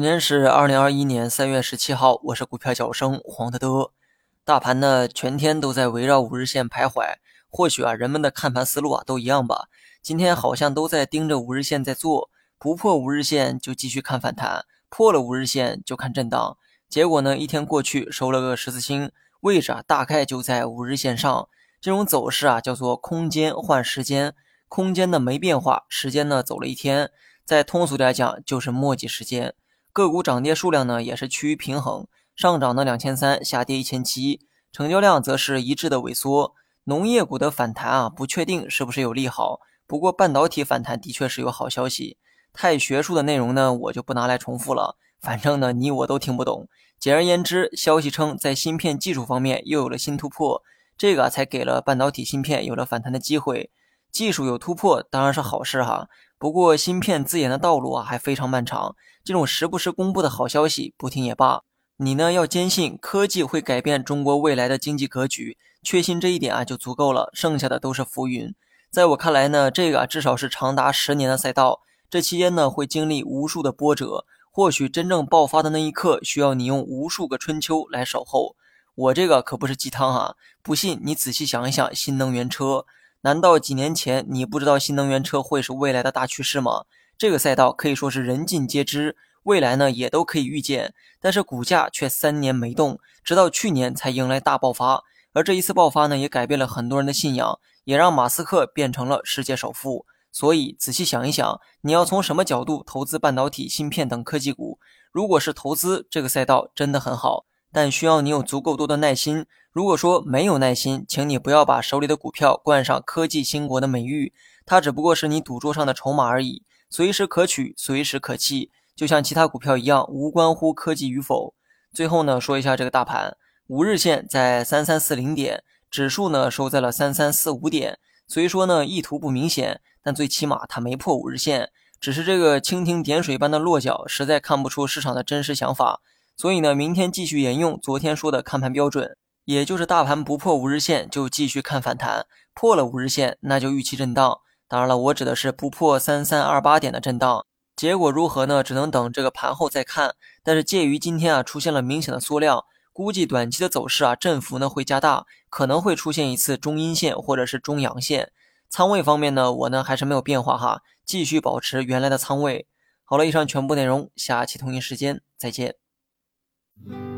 今天是二零二一年三月十七号，我是股票小生黄德德。大盘呢全天都在围绕五日线徘徊，或许啊人们的看盘思路啊都一样吧。今天好像都在盯着五日线在做，不破五日线就继续看反弹，破了五日线就看震荡。结果呢一天过去收了个十字星，位置啊大概就在五日线上。这种走势啊叫做空间换时间，空间呢没变化，时间呢走了一天，再通俗点讲就是墨迹时间。个股涨跌数量呢也是趋于平衡，上涨的两千三，下跌一千七，成交量则是一致的萎缩。农业股的反弹啊，不确定是不是有利好，不过半导体反弹的确是有好消息。太学术的内容呢，我就不拿来重复了，反正呢你我都听不懂。简而言之，消息称在芯片技术方面又有了新突破，这个才给了半导体芯片有了反弹的机会。技术有突破当然是好事哈。不过，芯片自研的道路啊还非常漫长。这种时不时公布的好消息不听也罢。你呢要坚信科技会改变中国未来的经济格局，确信这一点啊就足够了，剩下的都是浮云。在我看来呢，这个至少是长达十年的赛道，这期间呢会经历无数的波折。或许真正爆发的那一刻，需要你用无数个春秋来守候。我这个可不是鸡汤啊，不信你仔细想一想，新能源车。难道几年前你不知道新能源车会是未来的大趋势吗？这个赛道可以说是人尽皆知，未来呢也都可以预见，但是股价却三年没动，直到去年才迎来大爆发。而这一次爆发呢，也改变了很多人的信仰，也让马斯克变成了世界首富。所以仔细想一想，你要从什么角度投资半导体、芯片等科技股？如果是投资，这个赛道真的很好。但需要你有足够多的耐心。如果说没有耐心，请你不要把手里的股票冠上科技兴国的美誉，它只不过是你赌桌上的筹码而已，随时可取，随时可弃，就像其他股票一样，无关乎科技与否。最后呢，说一下这个大盘，五日线在三三四零点，指数呢收在了三三四五点。虽说呢意图不明显，但最起码它没破五日线，只是这个蜻蜓点水般的落脚，实在看不出市场的真实想法。所以呢，明天继续沿用昨天说的看盘标准，也就是大盘不破五日线就继续看反弹，破了五日线那就预期震荡。当然了，我指的是不破三三二八点的震荡。结果如何呢？只能等这个盘后再看。但是介于今天啊出现了明显的缩量，估计短期的走势啊振幅呢会加大，可能会出现一次中阴线或者是中阳线。仓位方面呢，我呢还是没有变化哈，继续保持原来的仓位。好了，以上全部内容，下期同一时间再见。Mm-hmm.